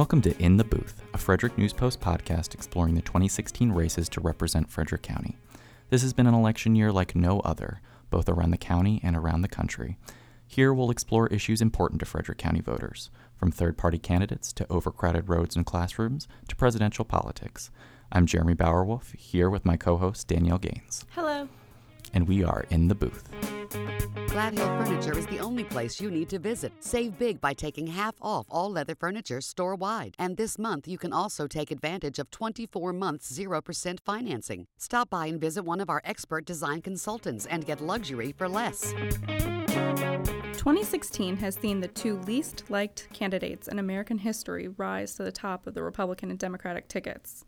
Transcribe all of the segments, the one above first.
Welcome to In the Booth, a Frederick News Post podcast exploring the 2016 races to represent Frederick County. This has been an election year like no other, both around the county and around the country. Here we'll explore issues important to Frederick County voters, from third party candidates to overcrowded roads and classrooms to presidential politics. I'm Jeremy Bauer-Wolf, here with my co host Danielle Gaines. Hello. And we are in the booth. Gladhill Furniture is the only place you need to visit. Save big by taking half off all leather furniture store wide. And this month, you can also take advantage of 24 months 0% financing. Stop by and visit one of our expert design consultants and get luxury for less. 2016 has seen the two least liked candidates in American history rise to the top of the Republican and Democratic tickets.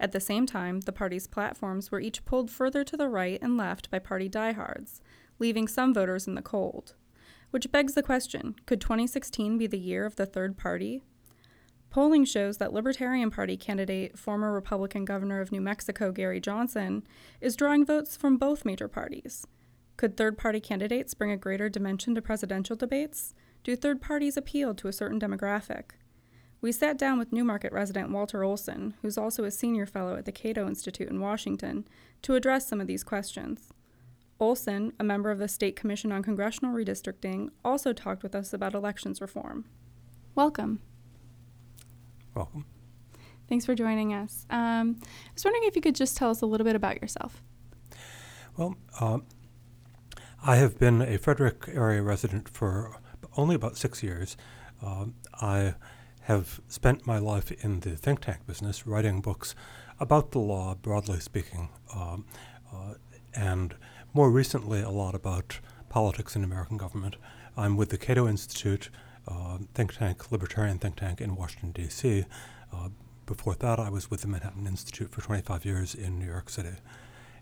At the same time, the parties' platforms were each pulled further to the right and left by party diehards, leaving some voters in the cold. Which begs the question could 2016 be the year of the third party? Polling shows that Libertarian Party candidate, former Republican Governor of New Mexico Gary Johnson, is drawing votes from both major parties. Could third party candidates bring a greater dimension to presidential debates? Do third parties appeal to a certain demographic? We sat down with New Market resident Walter Olson, who's also a senior fellow at the Cato Institute in Washington, to address some of these questions. Olson, a member of the State Commission on Congressional Redistricting, also talked with us about elections reform. Welcome. Welcome. Thanks for joining us. Um, I was wondering if you could just tell us a little bit about yourself. Well, uh, I have been a Frederick area resident for only about six years. Uh, I have spent my life in the think tank business, writing books about the law, broadly speaking, um, uh, and more recently, a lot about politics in American government. I'm with the Cato Institute, uh, think tank, libertarian think tank in Washington, D.C. Uh, before that, I was with the Manhattan Institute for 25 years in New York City.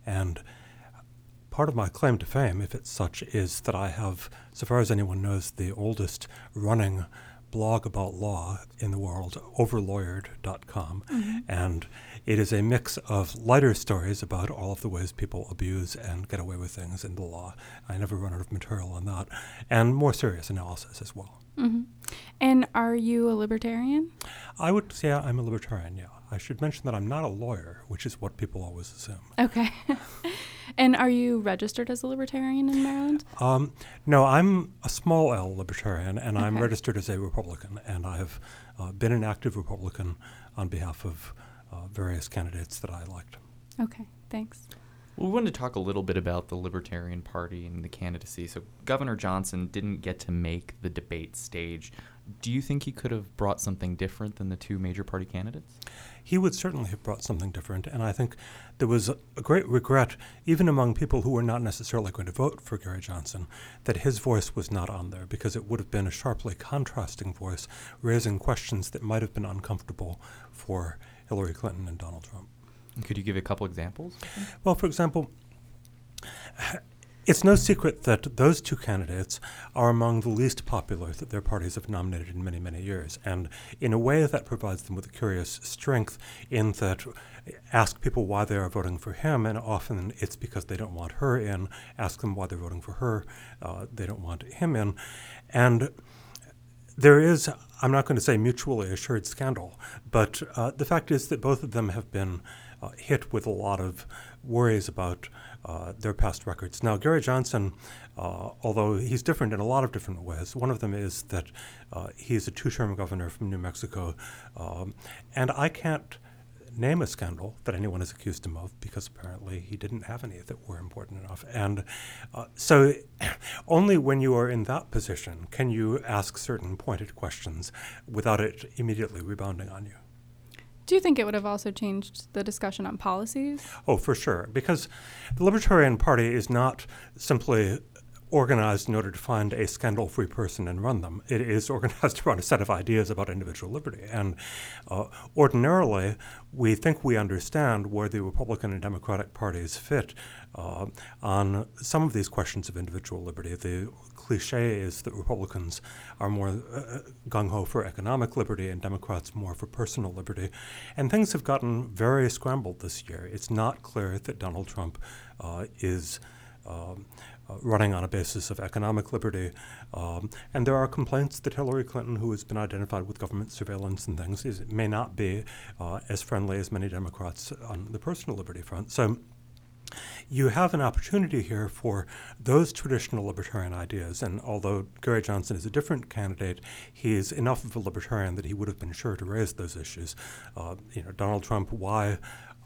And part of my claim to fame, if it's such, is that I have, so far as anyone knows, the oldest running blog about law in the world, overlawyered.com. Mm-hmm. And it is a mix of lighter stories about all of the ways people abuse and get away with things in the law. I never run out of material on that. And more serious analysis as well. Mm-hmm. And are you a libertarian? I would say I'm a libertarian, yeah. I should mention that I'm not a lawyer, which is what people always assume. Okay. and are you registered as a libertarian in Maryland? Um, no, I'm a small L libertarian, and okay. I'm registered as a Republican, and I have uh, been an active Republican on behalf of uh, various candidates that I liked. Okay, thanks. Well, we wanted to talk a little bit about the Libertarian Party and the candidacy. So, Governor Johnson didn't get to make the debate stage. Do you think he could have brought something different than the two major party candidates? He would certainly have brought something different. And I think there was a, great regret, even among people who were not necessarily going to vote for Gary Johnson, that his voice was not on there because it would have been a sharply contrasting voice, raising questions that might have been uncomfortable for Hillary Clinton and Donald Trump. Could you give a couple examples? Well, for example, it's no secret that those two candidates are among the least popular that their parties have nominated in many, many years. And in a way, that provides them with a curious strength in that ask people why they are voting for him, and often it's because they don't want her in. Ask them why they're voting for her, uh, they don't want him in. And there is, I'm not going to say mutually assured scandal, but uh, the fact is that both of them have been uh, hit with a lot of worries about uh, their past records. Now, Gary Johnson, uh, although he's different in a lot of different ways, one of them is that uh, he's a two term governor from New Mexico. Um, and I can't name a scandal that anyone has accused him of because apparently he didn't have any that were important enough. And uh, so only when you are in that position can you ask certain pointed questions without it immediately rebounding on you. Do you think it would have also changed the discussion on policies? Oh, for sure. Because the Libertarian Party is not simply organized in order to find a scandal free person and run them. It is organized around a set of ideas about individual liberty. And uh, ordinarily, we think we understand where the Republican and Democratic parties fit uh, on some of these questions of individual liberty. The cliche is that Republicans are more uh, gung ho for economic liberty and Democrats more for personal liberty. And things have gotten very scrambled this year. It's not clear that Donald Trump uh, is. Um, uh, running on a basis of economic liberty. Um, and there are complaints that Hillary Clinton, who has been identified with government surveillance and things, is, may not be uh, as friendly as many Democrats on the personal liberty front. So you have an opportunity here for those traditional libertarian ideas. And although Gary Johnson is a different candidate, he is enough of a libertarian that he would have been sure to raise those issues. Uh, you know, Donald Trump, why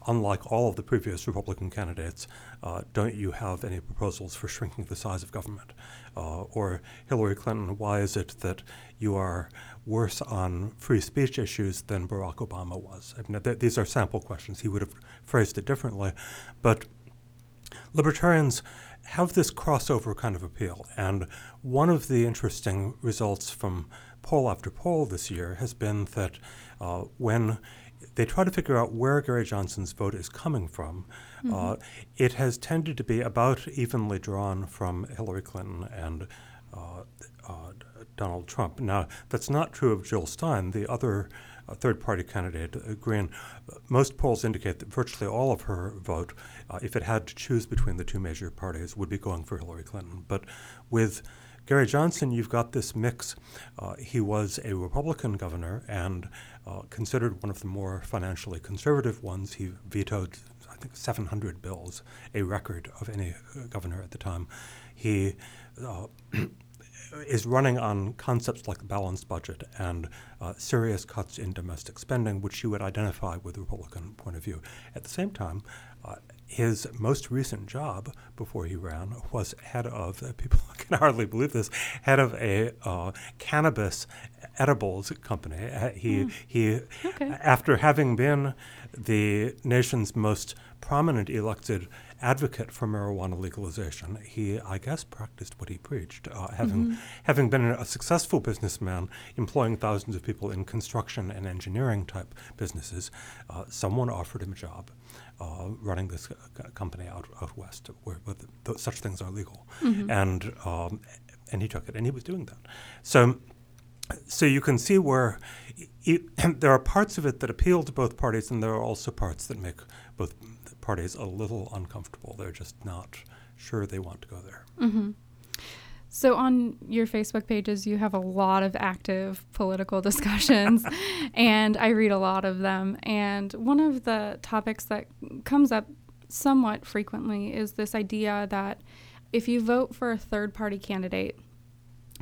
unlike all of the previous Republican candidates, uh, don't you have any proposals for shrinking the size of government? Uh, or Hillary Clinton, why is it that you are worse on free speech issues than Barack Obama was? I mean, th- these are sample questions. He would have phrased it differently. But libertarians have this crossover kind of appeal. And one of the interesting results from poll after poll this year has been that uh, when they try to figure out where Gary Johnson's vote is coming from. Mm-hmm. Uh, it has tended to be about evenly drawn from Hillary Clinton and uh, uh, Donald Trump. Now, that's not true of Jill Stein, the other uh, third party candidate, uh, Green. Most polls indicate that virtually all of her vote, uh, if it had to choose between the two major parties, would be going for Hillary Clinton. But with Gary Johnson, you've got this mix. Uh, he was a Republican governor and uh, considered one of the more financially conservative ones. He vetoed, I think, 700 bills, a record of any uh, governor at the time. He uh, is running on concepts like the balanced budget and uh, serious cuts in domestic spending, which you would identify with the Republican point of view. At the same time, uh, his most recent job before he ran was head of, people can hardly believe this, head of a uh, cannabis edibles company. Uh, he, mm. he okay. after having been the nation's most prominent elected advocate for marijuana legalization. He, I guess, practiced what he preached, uh, having mm-hmm. having been a successful businessman employing thousands of people in construction and engineering type businesses. Uh, someone offered him a job. Uh, running this company out, out west, where, where th- such things are legal, mm-hmm. and um, and he took it, and he was doing that. So, so you can see where it, there are parts of it that appeal to both parties, and there are also parts that make both parties a little uncomfortable. They're just not sure they want to go there. Mm-hmm. So, on your Facebook pages, you have a lot of active political discussions, and I read a lot of them. And one of the topics that comes up somewhat frequently is this idea that if you vote for a third party candidate,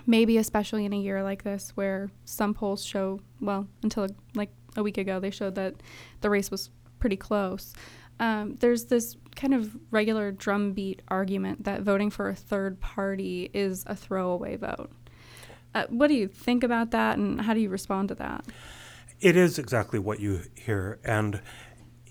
maybe especially in a year like this where some polls show, well, until like a week ago, they showed that the race was pretty close um, there's this kind of regular drumbeat argument that voting for a third party is a throwaway vote. Uh, what do you think about that, and how do you respond to that? It is exactly what you hear, and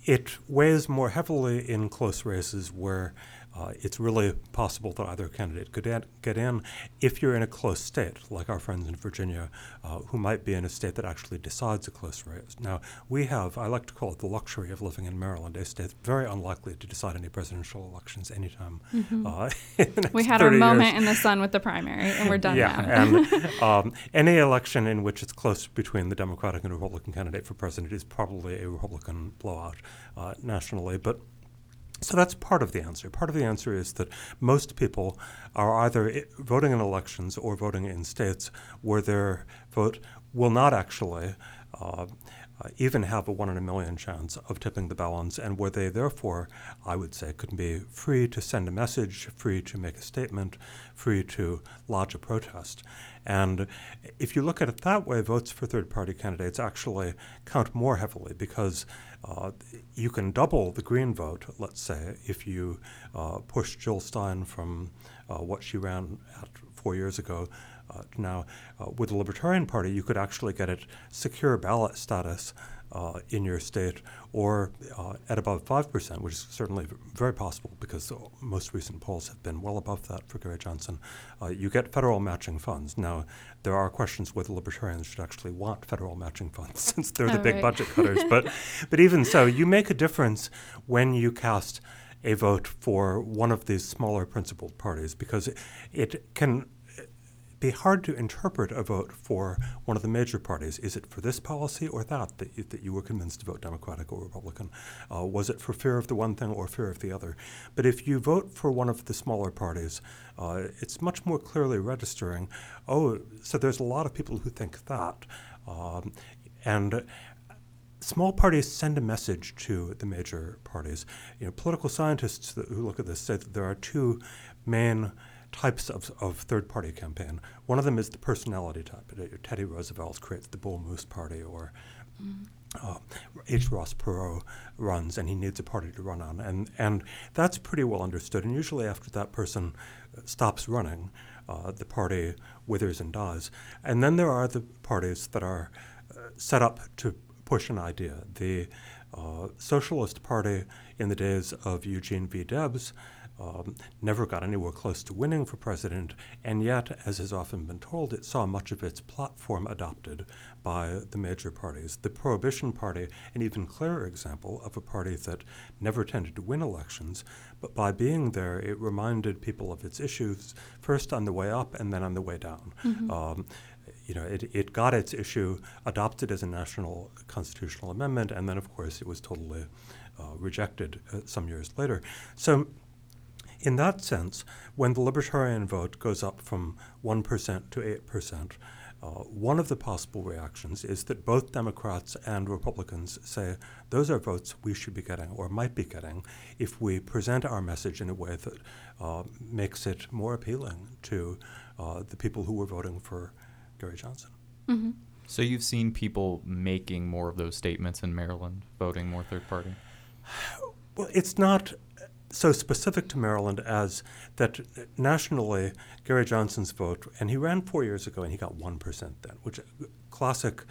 it weighs more heavily in close races where uh, it's really possible that either candidate could get in if you're in a close state, like our friends in Virginia, uh, who might be in a state that actually decides a close race. Now, we have, I like to call it the luxury of living in Maryland, a state very unlikely to decide any presidential elections anytime. Mm-hmm. Uh, we had our moment in the sun with the primary, and we're done yeah, now. and um, any election in which it's close between the Democratic and Republican candidate for president is probably a Republican blowout uh, nationally. But so that's part of the answer. Part of the answer is that most people are either voting in elections or voting in states where their vote will not actually uh, uh, even have a one in a million chance of tipping the balance, and where they therefore, I would say, could be free to send a message, free to make a statement, free to lodge a protest. And if you look at it that way, votes for third party candidates actually count more heavily because uh, you can double the Green vote, let's say, if you uh, push Jill Stein from uh, what she ran at four years ago now. Uh, with the Libertarian Party, you could actually get it secure ballot status uh, in your state or uh, at above 5%, which is certainly very possible because most recent polls have been well above that for Gary Johnson. Uh, you get federal matching funds. Now, there are questions whether libertarians should actually want federal matching funds since they're the big budget cutters. but, but even so, you make a difference when you cast a vote for one of these smaller principled parties because it, it can be hard to interpret a vote for one of the major parties. Is it for this policy or that that you, that you were convinced to vote Democratic or Republican? Uh, was it for fear of the one thing or fear of the other? But if you vote for one of the smaller parties, uh, it's much more clearly registering. Oh, so there's a lot of people who think that, um, and small parties send a message to the major parties. You know, political scientists that, who look at this say that there are two main types of, of third party campaign. One of them is the personality type. Teddy Roosevelt creates the Bull Moose Party, or mm. uh, H. Ross Perot runs, and he needs a party to run on. And, and that's pretty well understood. And usually, after that person stops running, uh, the party withers and dies. And then there are the parties that are uh, set up to push an idea. The uh, Socialist Party in the days of Eugene V. Debs um, never got anywhere close to winning for president, and yet, as has often been told, it saw much of its platform adopted by the major parties. The Prohibition Party, an even clearer example of a party that never tended to win elections, but by being there, it reminded people of its issues, first on the way up and then on the way down. Mm-hmm. Um, you know, it, it got its issue adopted as a national constitutional amendment, and then, of course, it was totally uh, rejected uh, some years later. So in that sense, when the libertarian vote goes up from 1% to 8%, uh, one of the possible reactions is that both Democrats and Republicans say those are votes we should be getting or might be getting if we present our message in a way that uh, makes it more appealing to uh, the people who were voting for Gary Johnson. Mm-hmm. So you've seen people making more of those statements in Maryland, voting more third party? Well, it's not so specific to Maryland as that nationally, Gary Johnson's vote, and he ran four years ago and he got 1% then, which classic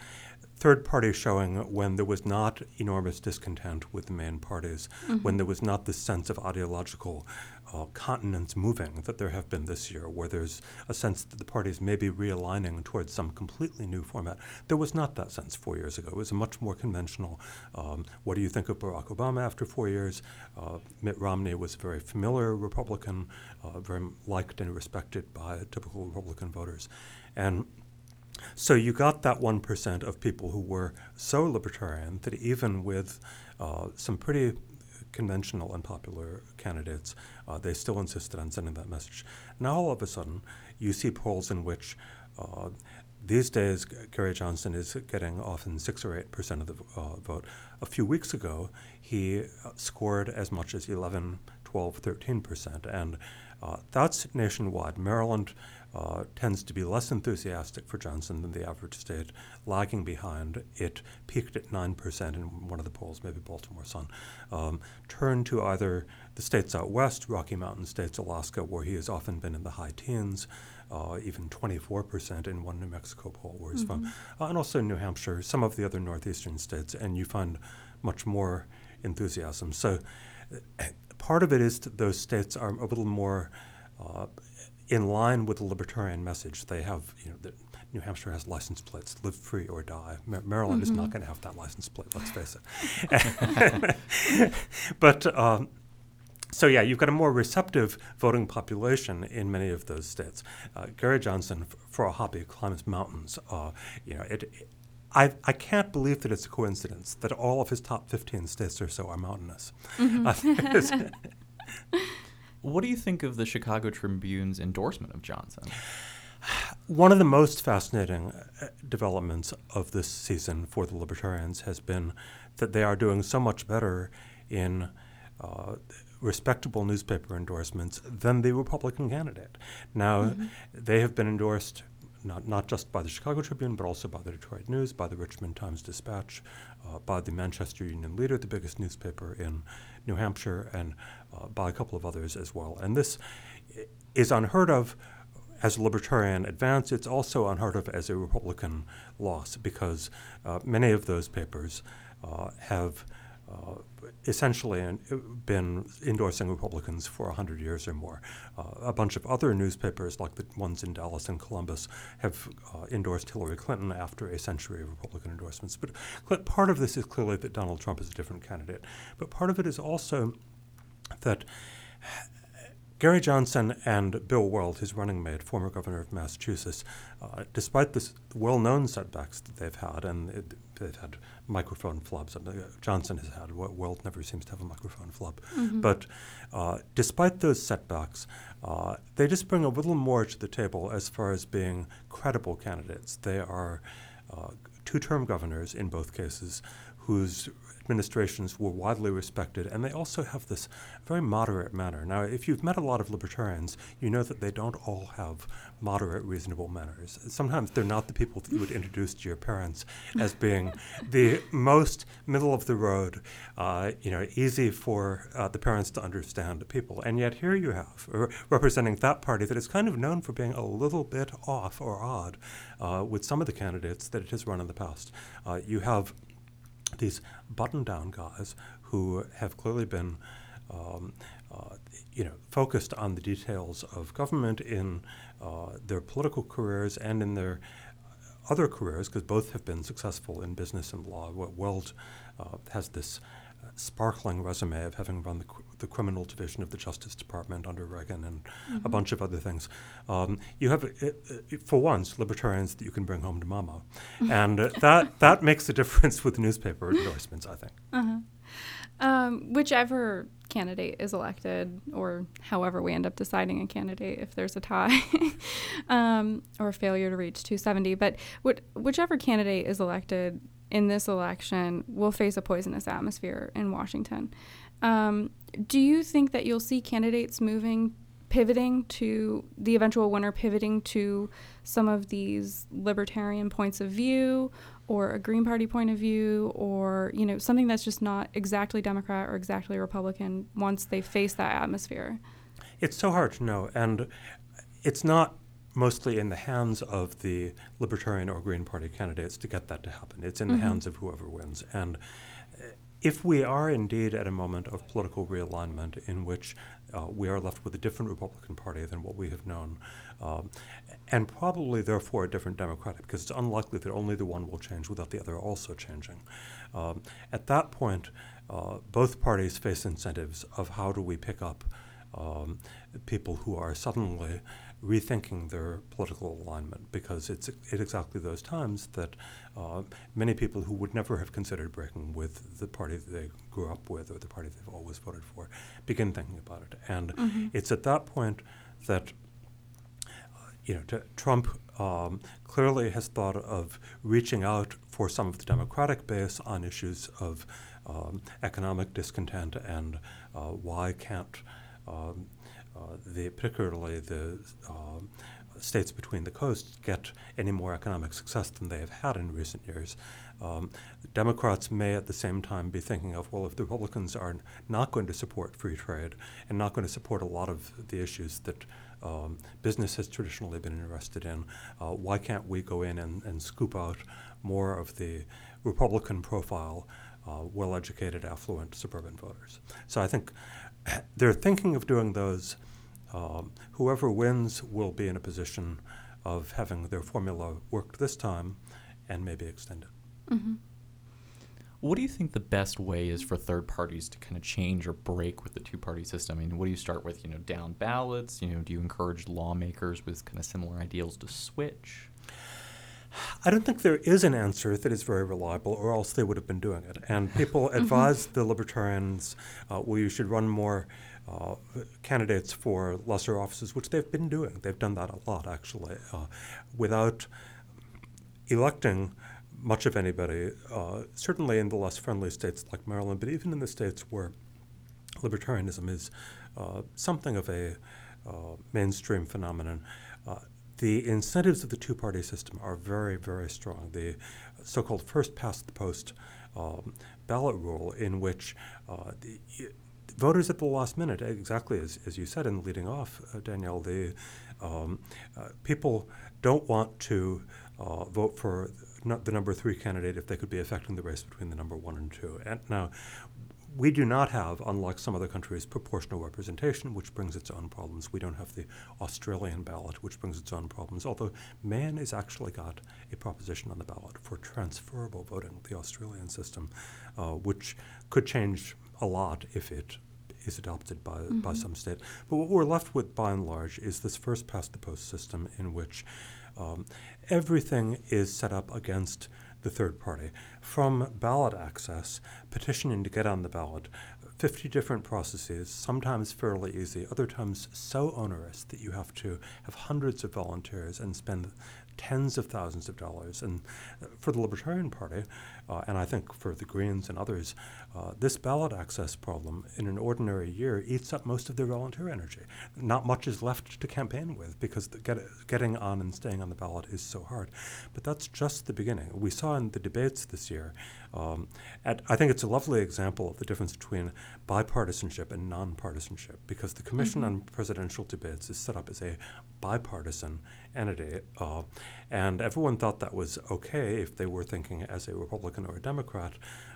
third party showing when there was not enormous discontent with the main parties, mm-hmm. when there was not this sense of ideological uh, continents moving that there have been this year, where there's a sense that the parties may be realigning towards some completely new format. There was not that sense four years ago. It was a much more conventional. Um, what do you think of Barack Obama after four years? Uh, Mitt Romney was a very familiar Republican, uh, very liked and respected by typical Republican voters, and so you got that 1% of people who were so libertarian that even with uh, some pretty conventional and popular candidates, uh, they still insisted on sending that message. Now, all of a sudden, you see polls in which uh, these days Gary Johnson is getting often 6 or 8% of the uh, vote. A few weeks ago, he uh, scored as much as 11, 12, 13%. And uh, that's nationwide. Maryland uh, tends to be less enthusiastic for Johnson than the average state, lagging behind. It peaked at 9% in one of the polls, maybe Baltimore Sun. Um, turned to either the states out west, Rocky Mountain states, Alaska, where he has often been in the high teens, uh, even 24% in one New Mexico poll where he's mm-hmm. from, uh, and also New Hampshire, some of the other northeastern states, and you find much more enthusiasm. So uh, part of it is that those states are a little more uh, in line with the libertarian message. They have, you know, the, New Hampshire has license plates, live free or die. Maryland mm-hmm. is not mm-hmm. going to have that license plate, let's face it. but um, so, yeah, you've got a more receptive voting population in many of those states. Uh, Gary Johnson, f- for a hobby, climbs mountains. Uh, you know, it, it I, I can't believe that it's a coincidence that all of his top 15 states or so are mountainous. Mm-hmm. Uh, What do you think of the Chicago Tribune's endorsement of Johnson? One of the most fascinating uh, developments of this season for the Libertarians has been that they are doing so much better in uh, respectable newspaper endorsements than the Republican candidate. Now, mm-hmm. they have been endorsed not, not just by the Chicago Tribune, but also by the Detroit News, by the Richmond Times Dispatch, uh, by the Manchester Union Leader, the biggest newspaper in New Hampshire, and uh, by a couple of others as well. And this is unheard of as a libertarian advance. It's also unheard of as a Republican loss because uh, many of those papers uh, have uh, essentially been endorsing Republicans for 100 years or more. Uh, a bunch of other newspapers, like the ones in Dallas and Columbus, have uh, endorsed Hillary Clinton after a century of Republican endorsements. But part of this is clearly that Donald Trump is a different candidate. But part of it is also that Gary Johnson and Bill Weld, his running mate, former governor of Massachusetts, uh, despite the well-known setbacks that they've had, and it, they've had microphone flubs. I mean, Johnson has had. Weld never seems to have a microphone flub. Mm-hmm. But uh, despite those setbacks, uh, they just bring a little more to the table as far as being credible candidates. They are uh, two-term governors in both cases whose administrations were widely respected, and they also have this very moderate manner. Now, if you've met a lot of libertarians, you know that they don't all have moderate, reasonable manners. Sometimes they're not the people that you would introduce to your parents as being the most middle of the road, uh, you know, easy for uh, the parents to understand people. And yet here you have uh, representing that party that is kind of known for being a little bit off or odd uh, with some of the candidates that it has run in the past. Uh, you have these button-down guys who have clearly been, um, uh, you know, focused on the details of government in uh, their political careers and in their other careers, because both have been successful in business and law. Weld uh, has this sparkling resume of having run the, the criminal division of the Justice Department under Reagan and mm-hmm. a bunch of other things. Um, you have, uh, uh, for once, libertarians that you can bring home to mama. and uh, that, that makes a difference with newspaper endorsements, I think. Uh-huh. Um, whichever candidate is elected, or however we end up deciding a candidate if there's a tie um, or a failure to reach 270, but what, whichever candidate is elected, in this election will face a poisonous atmosphere in Washington. Um, do you think that you'll see candidates moving, pivoting to the eventual winner, pivoting to some of these libertarian points of view, or a Green Party point of view, or you know something that's just not exactly Democrat or exactly Republican once they face that atmosphere? It's so hard to know, and it's not mostly in the hands of the Libertarian or Green Party candidates to get that to happen. It's in mm-hmm. the hands of whoever wins. And uh, if we are indeed at a moment of political realignment in which uh, we are left with a different Republican Party than what we have known, um, and probably therefore a different Democratic, because it's unlikely that only the one will change without the other also changing. Um, at that point, uh, both parties face incentives of how do we pick up um, people who are suddenly rethinking their political alignment because it's at exactly those times that uh, many people who would never have considered breaking with the party that they grew up with or the party they've always voted for begin thinking about it. And mm-hmm. it's at that point that uh, you know, Trump um, clearly has thought of reaching out for some of the Democratic base on issues of um, economic discontent and uh, why can't um, the, particularly the uh, states between the coasts get any more economic success than they have had in recent years. Um, Democrats may at the same time be thinking of, well, if the Republicans are not going to support free trade and not going to support a lot of the issues that um, business has traditionally been interested in, uh, why can't we go in and, and, scoop out more of the Republican profile, uh, well educated, affluent suburban voters? So I think they're thinking of doing those. Um, whoever wins will be in a position of having their formula worked this time and maybe extended. Mm-hmm. What do you think the best way is for third parties to kind of change or break with the two-party system? I mean, what do you start with? You know, down ballots. You know, do you encourage lawmakers with kind of similar ideals to switch? I don't think there is an answer that is very reliable, or else they would have been doing it. And people mm-hmm. advise the libertarians, uh, well, you should run more uh, candidates for lesser offices, which they've been doing. They've done that a lot, actually, uh, without electing much of anybody, uh, certainly in the less friendly states like Maryland, but even in the states where libertarianism is uh, something of a uh, mainstream phenomenon the incentives of the two party system are very, very strong. The so called first past the post um, ballot rule, in which the, voters at the last minute, exactly as, as you said in leading off, uh, Danielle, the um, uh, people don't want to uh, vote for the number three candidate if they could be affecting the race between the number one and two. And now, we do not have, unlike some other countries, proportional representation, which brings its own problems. We don't have the Australian ballot, which brings its own problems, although Maine has actually got a proposition on the ballot for transferable voting, the Australian system, uh, which could change a lot if it is adopted by, mm-hmm. by some state. But what we're left with, by and large, is this first past the post system in which um, everything is set up against the third party, from ballot access, petitioning to get on the ballot, 50 different processes, sometimes fairly easy, other times so onerous that you have to have hundreds of volunteers and spend tens of thousands of dollars. And uh, for the Libertarian Party, uh, and I think for the Greens and others, uh, this ballot access problem in an ordinary year eats up most of their volunteer energy. Not much is left to campaign with because get, getting on and staying on the ballot is so hard. But that's just the beginning. We saw in the debates this year, um, at, I think it's a lovely example of the difference between bipartisanship and nonpartisanship because the Commission mm-hmm. on Presidential Debates is set up as a bipartisan entity. Uh, and everyone thought that was okay if they were thinking as a Republican or a Democrat.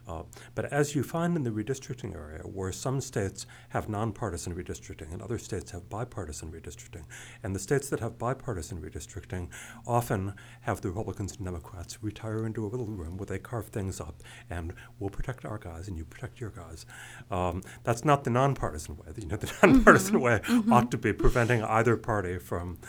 Uh, but as you find in the redistricting area, where some states have nonpartisan redistricting and other states have bipartisan redistricting, and the states that have bipartisan redistricting often have the Republicans and Democrats retire into a little room where they carve things up and we'll protect our guys and you protect your guys. Um, that's not the nonpartisan way. You know, the nonpartisan mm-hmm. way mm-hmm. ought to be preventing either party from,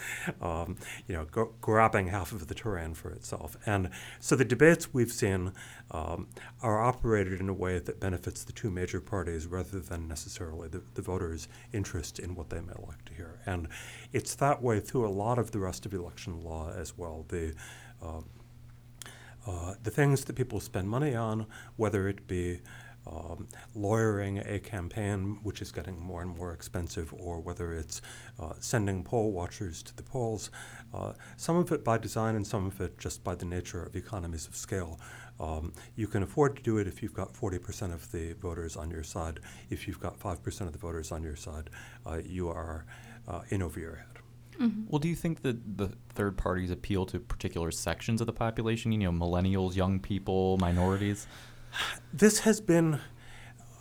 um, you know, go, grabbing half of the terrain for itself. And so the debates we've seen um, are operated in a way that benefits the two major parties rather than necessarily the, the voters' interest in what they may like to hear. And it's that way through a lot of the rest of election law as well. The uh, uh, the things that people spend money on, whether it be um, lawyering a campaign, which is getting more and more expensive, or whether it's uh, sending poll watchers to the polls, uh, some of it by design and some of it just by the nature of economies of scale. Um, you can afford to do it if you've got 40% of the voters on your side. If you've got 5% of the voters on your side, uh, you are uh, in over your head. Mm-hmm. Well, do you think that the third parties appeal to particular sections of the population? You know, millennials, young people, minorities. This has been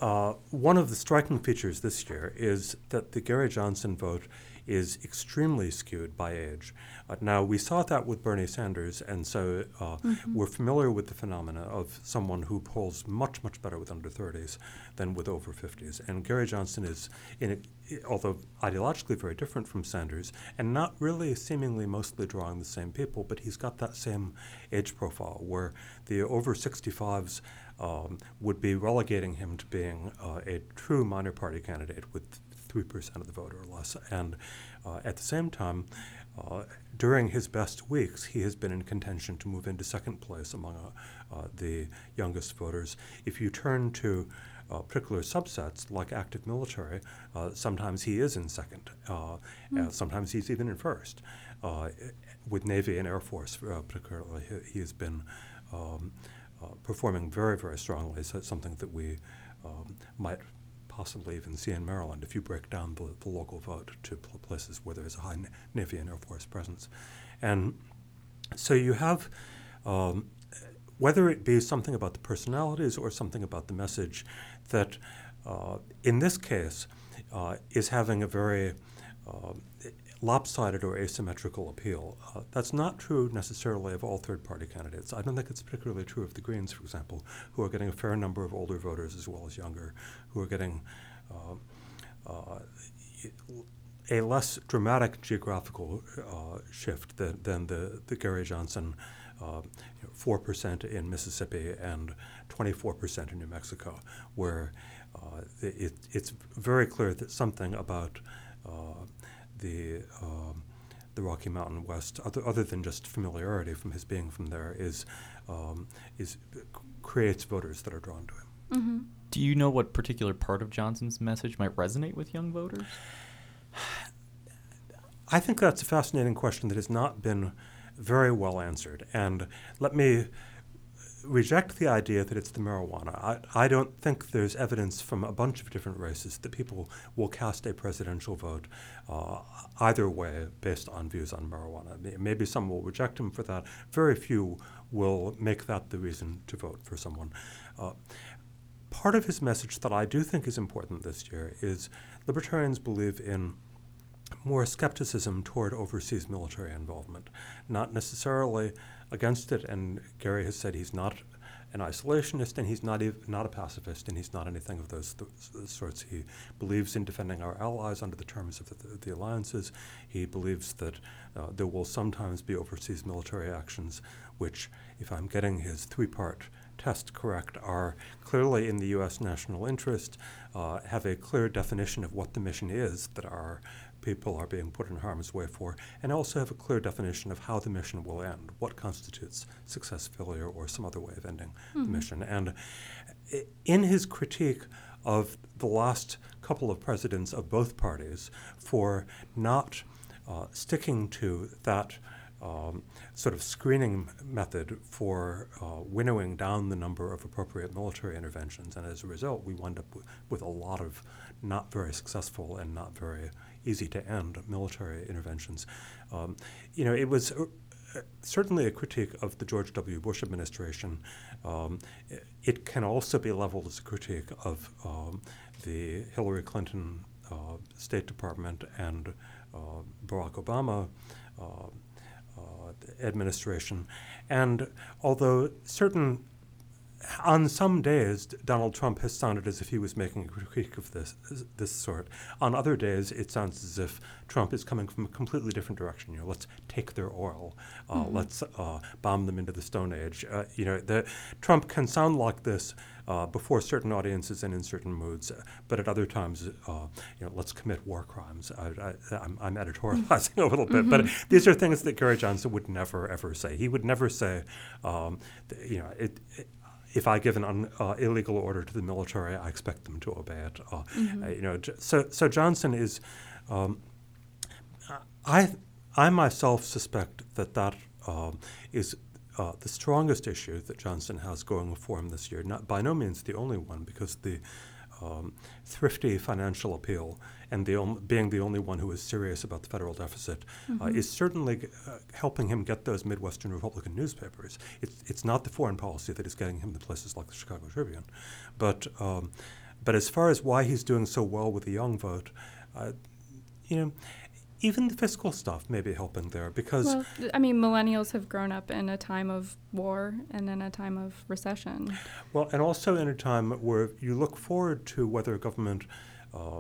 uh, one of the striking features this year is that the Gary Johnson vote is extremely skewed by age. Uh, now, we saw that with Bernie Sanders, and so uh, mm-hmm. we're familiar with the phenomena of someone who polls much, much better with under 30s than with over 50s. And Gary Johnson is, in a, although ideologically very different from Sanders, and not really seemingly mostly drawing the same people, but he's got that same age profile where the over 65s um, would be relegating him to being uh, a true minor party candidate with 3% of the vote or less. And uh, at the same time, uh, during his best weeks, he has been in contention to move into second place among uh, uh the youngest voters. If you turn to uh, particular subsets like active military, uh, sometimes he is in second. Mm. sometimes he's even in first. with Navy and Air Force, particularly, he, he, has been um, performing very, very strongly. So it's something that we um, might possibly even see in Maryland if you break down the, the local vote to places where there's a high Navy and Air Force presence. And so you have, um, whether it be something about the personalities or something about the message, that uh, in this case uh, is having a very uh, lopsided or asymmetrical appeal. Uh, that's not true necessarily of all third party candidates. I don't think it's particularly true of the Greens, for example, who are getting a fair number of older voters as well as younger, who are getting uh, uh, a less dramatic geographical uh, shift than, than the, the Gary Johnson. Uh, you know, 4% in Mississippi and 24% in New Mexico, where uh, it, it's very clear that something about the um, the Rocky Mountain West, other, other than just familiarity from his being from there, is um, is creates voters that are drawn to him. Mm-hmm. Do you know what particular part of Johnson's message might resonate with young voters? I think that's a fascinating question that has not been very well answered. And let me reject the idea that it's the marijuana. I, I don't think there's evidence from a bunch of different races that people will cast a presidential vote uh, either way based on views on marijuana. Maybe some will reject him for that. Very few will make that the reason to vote for someone. Uh, part of his message that I do think is important this year is libertarians believe in more skepticism toward overseas military involvement, not necessarily against it, and Gary has said he's not an isolationist, and he's not ev- not a pacifist, and he's not anything of those, those sorts. He believes in defending our allies under the terms of the, the alliances. He believes that uh, there will sometimes be overseas military actions, which, if I'm getting his three-part test correct, are clearly in the U.S. national interest, uh, have a clear definition of what the mission is that our people are being put in harm's way for, and also have a clear definition of how the mission will end, what constitutes success, failure, or some other way of ending mm-hmm. the mission. And in his critique of the last couple of presidents of both parties for not uh, sticking to that um, sort of screening method for uh, winnowing down the number of appropriate military interventions. And as a result, we wind up w- with a lot of not very successful and not very easy to end military interventions. Um, you know, it was. Uh, certainly a critique of the George W. Bush administration. Um, it can also be leveled as a critique of um, the Hillary Clinton uh, State Department and uh, Barack Obama uh, uh administration. And although certain on some days, Donald Trump has sounded as if he was making a critique of this this sort. On other days, it sounds as if Trump is coming from a completely different direction. You know, let's take their oil, uh, mm-hmm. let's uh, bomb them into the Stone Age. Uh, you know, the, Trump can sound like this uh, before certain audiences and in certain moods, but at other times, uh, you know, let's commit war crimes. I, am editorializing a little bit, mm-hmm. but these are things that Gary Johnson would never ever say. He would never say, um, you know, it, it if I give an un, uh, illegal order to the military, I expect them to obey it. Uh, mm-hmm. uh, you know, so so Johnson is. Um, I I myself suspect that that um, is uh, the strongest issue that Johnson has going for him this year. Not by no means the only one, because the um, thrifty financial appeal and the on, being the only one who is serious about the federal deficit uh, mm-hmm. uh, is certainly uh, helping him get those Midwestern Republican newspapers. It's, it's not the foreign policy that is getting him to places like the Chicago Tribune. But, um, but as far as why he's doing so well with the young vote, uh, you know, even the fiscal stuff may be helping there because well, I mean millennials have grown up in a time of war and in a time of recession. Well, and also in a time where you look forward to whether government uh,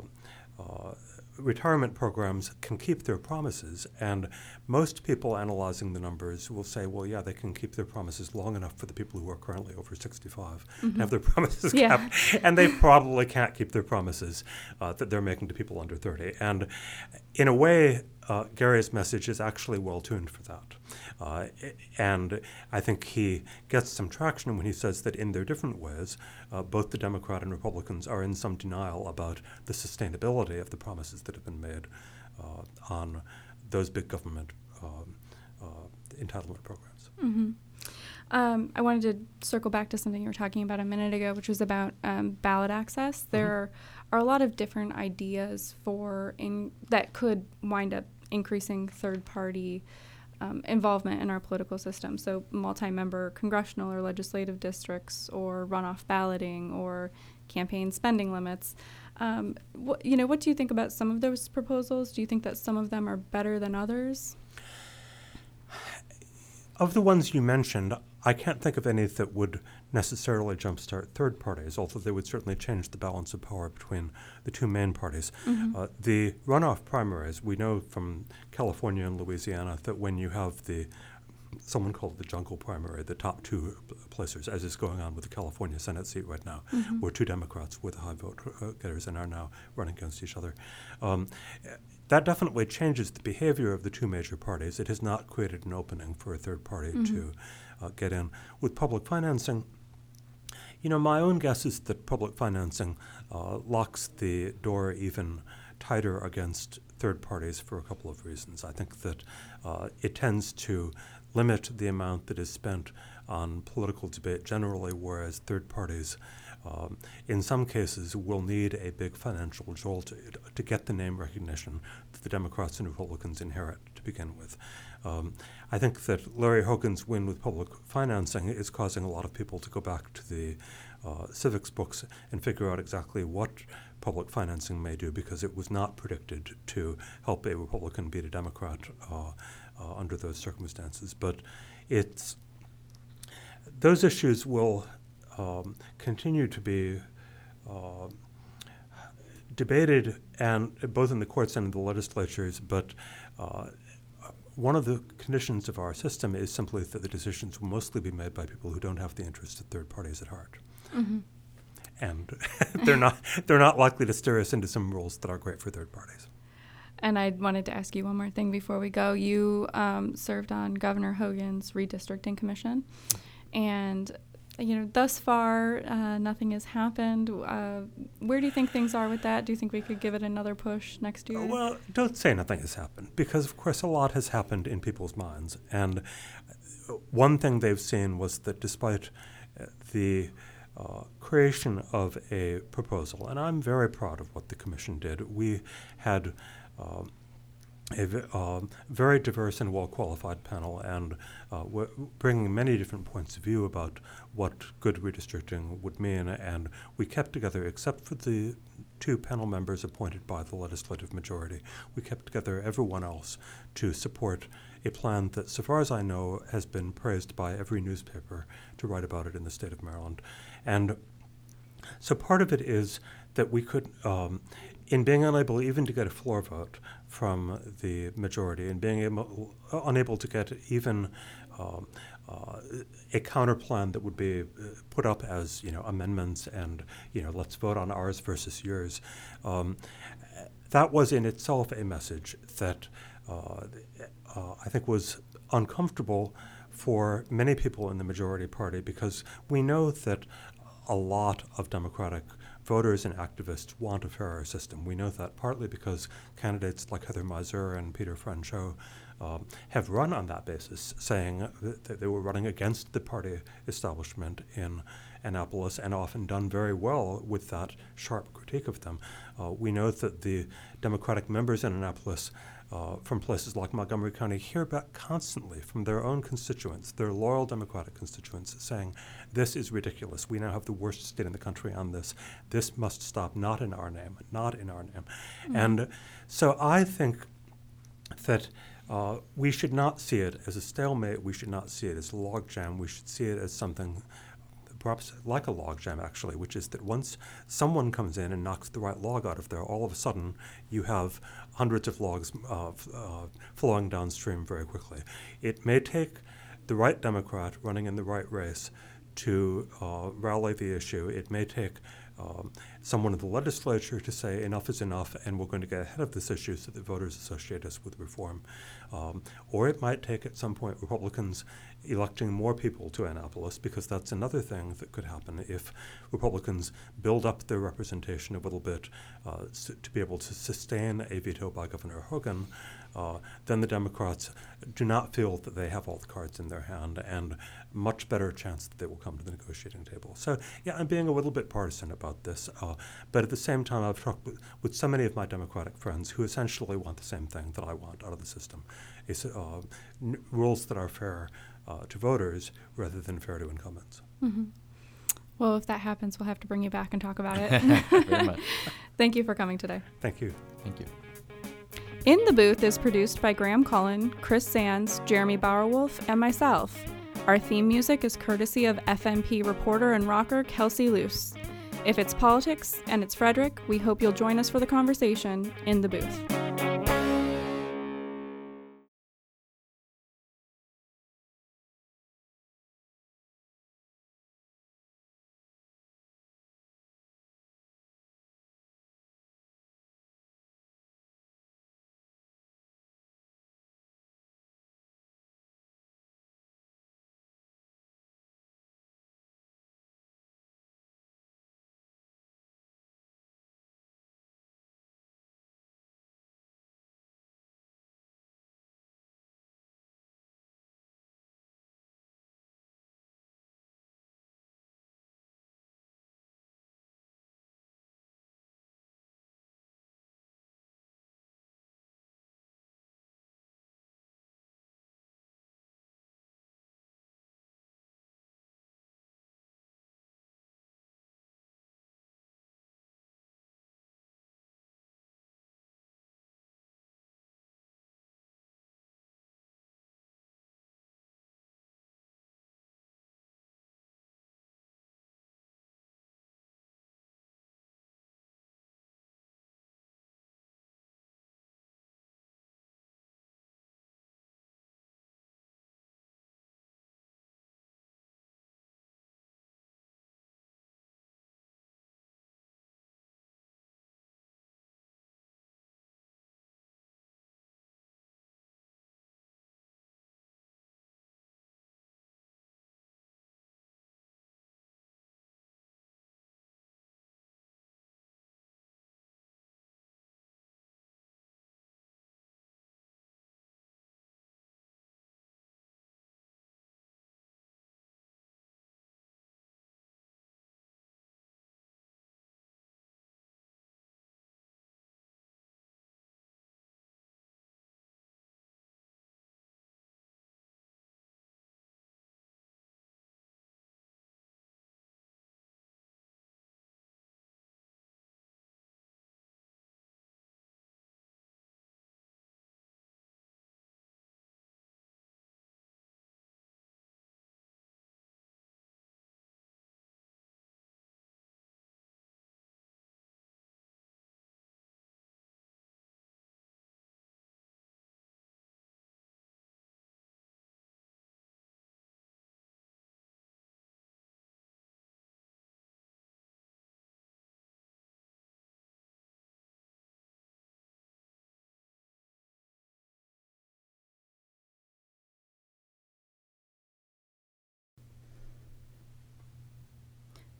uh, retirement programs can keep their promises. And most people analyzing the numbers will say, well, yeah, they can keep their promises long enough for the people who are currently over 65 mm-hmm. to have their promises yeah. kept. And they probably can't keep their promises uh, that they're making to people under 30. And in a way, uh, Gary's message is actually well tuned for that. Uh, and I think he gets some traction when he says that in their different ways, uh, both the Democrat and Republicans are in some denial about the sustainability of the promises that have been made uh, on those big government um, uh, entitlement programs. Mm-hmm. Um, I wanted to circle back to something you were talking about a minute ago, which was about um, ballot access. Mm-hmm. There mm-hmm. are a lot of different ideas for in that could wind up increasing third party um, involvement in our political system. So, multi member congressional or legislative districts, or runoff balloting, or campaign spending limits. Um, you know, what do you think about some of those proposals? Do you think that some of them are better than others? Of the ones you mentioned, I can't think of any that would necessarily jumpstart third parties, although they would certainly change the balance of power between the two main parties. Mm-hmm. Uh, the runoff primaries, we know from California and Louisiana that when you have the someone called the jungle primary, the top two placers, as is going on with the California Senate seat right now, mm-hmm. where two Democrats with high vote uh, getters and are now running against each other. Um, that definitely changes the behavior of the two major parties. It has not created an opening for a third party mm-hmm. to uh, get in. With public financing, you know, my own guess is that public financing uh, locks the door even tighter against third parties for a couple of reasons. I think that uh, it tends to limit the amount that is spent on political debate generally, whereas third parties, um, in some cases, will need a big financial jolt to, to, get the name recognition that the Democrats and Republicans inherit to begin with. Um, I think that Larry Hogan's win with public financing is causing a lot of people to go back to the uh, civics books and figure out exactly what public financing may do because it was not predicted to help a Republican beat a Democrat uh, uh, under those circumstances. But it's those issues will um, continue to be uh, debated and both in the courts and in the legislatures, but uh, one of the conditions of our system is simply that the decisions will mostly be made by people who don't have the interests of third parties at heart. Mm-hmm. And they're not they're not likely to steer us into some rules that are great for third parties. And I wanted to ask you one more thing before we go. You um, served on Governor Hogan's redistricting commission, and you know, thus far, uh, nothing has happened. Uh, where do you think things are with that? Do you think we could give it another push next year? Well, don't say nothing has happened, because of course a lot has happened in people's minds. And uh, one thing they've seen was that despite uh, the uh, creation of a proposal, and I'm very proud of what the commission did, we had. Uh, a uh, very diverse and well qualified panel, and uh, bringing many different points of view about what good redistricting would mean. And we kept together, except for the two panel members appointed by the legislative majority, we kept together everyone else to support a plan that, so far as I know, has been praised by every newspaper to write about it in the state of Maryland. And so part of it is that we could, um, in being unable even to get a floor vote from the majority and being able, unable to get even um, uh, a counter plan that would be uh, put up as you know amendments and you know let's vote on ours versus yours. Um, that was in itself a message that uh, uh, I think was uncomfortable for many people in the majority party because we know that a lot of Democratic voters and activists want a fairer system. We know that partly because candidates like Heather Mizeur and Peter Franchot um, have run on that basis, saying that they were running against the party establishment in Annapolis and often done very well with that sharp critique of them. Uh, we know that the Democratic members in Annapolis uh, from places like Montgomery County hear back constantly from their own constituents, their loyal Democratic constituents, saying, This is ridiculous. We now have the worst state in the country on this. This must stop, not in our name, not in our name. Mm-hmm. And so I think that. Uh, we should not see it as a stalemate. We should not see it as a logjam. We should see it as something perhaps like a logjam actually, which is that once someone comes in and knocks the right log out of there, all of a sudden you have hundreds of logs uh, uh, flowing downstream very quickly. It may take the right Democrat running in the right race to uh, rally the issue. It may take um, someone in the legislature to say enough is enough and we're going to get ahead of this issue so that voters associate us with reform. Um, or it might take at some point Republicans electing more people to Annapolis because that's another thing that could happen if Republicans build up their representation a little bit uh, to be able to sustain a veto by Governor Hogan uh, then the Democrats do not feel that they have all the cards in their hand and much better chance that they will come to the negotiating table. So, yeah, I'm being a little bit partisan about this. Uh, but at the same time, I've talked with, with, so many of my Democratic friends who essentially want the same thing that I want out of the system is, uh, n- rules that are fair uh, to voters rather than fair to incumbents. Mm-hmm. Well, if that happens, we'll have to bring you back and talk about it. Thank you for coming today. Thank you. Thank you. In the Booth is produced by Graham Cullen, Chris Sands, Jeremy Bauer-Wolf, and myself. Our theme music is courtesy of FNP reporter and rocker Kelsey Luce. If it's politics and it's Frederick, we hope you'll join us for the conversation in the booth.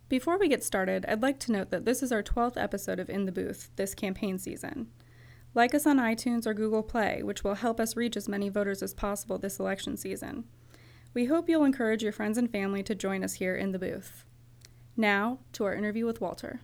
Before we get started, I'd like to note that this is our 12th episode of In the Booth this campaign season. Like us on iTunes or Google Play, which will help us reach as many voters as possible this election season. We hope you'll encourage your friends and family to join us here in the booth. Now, to our interview with Walter.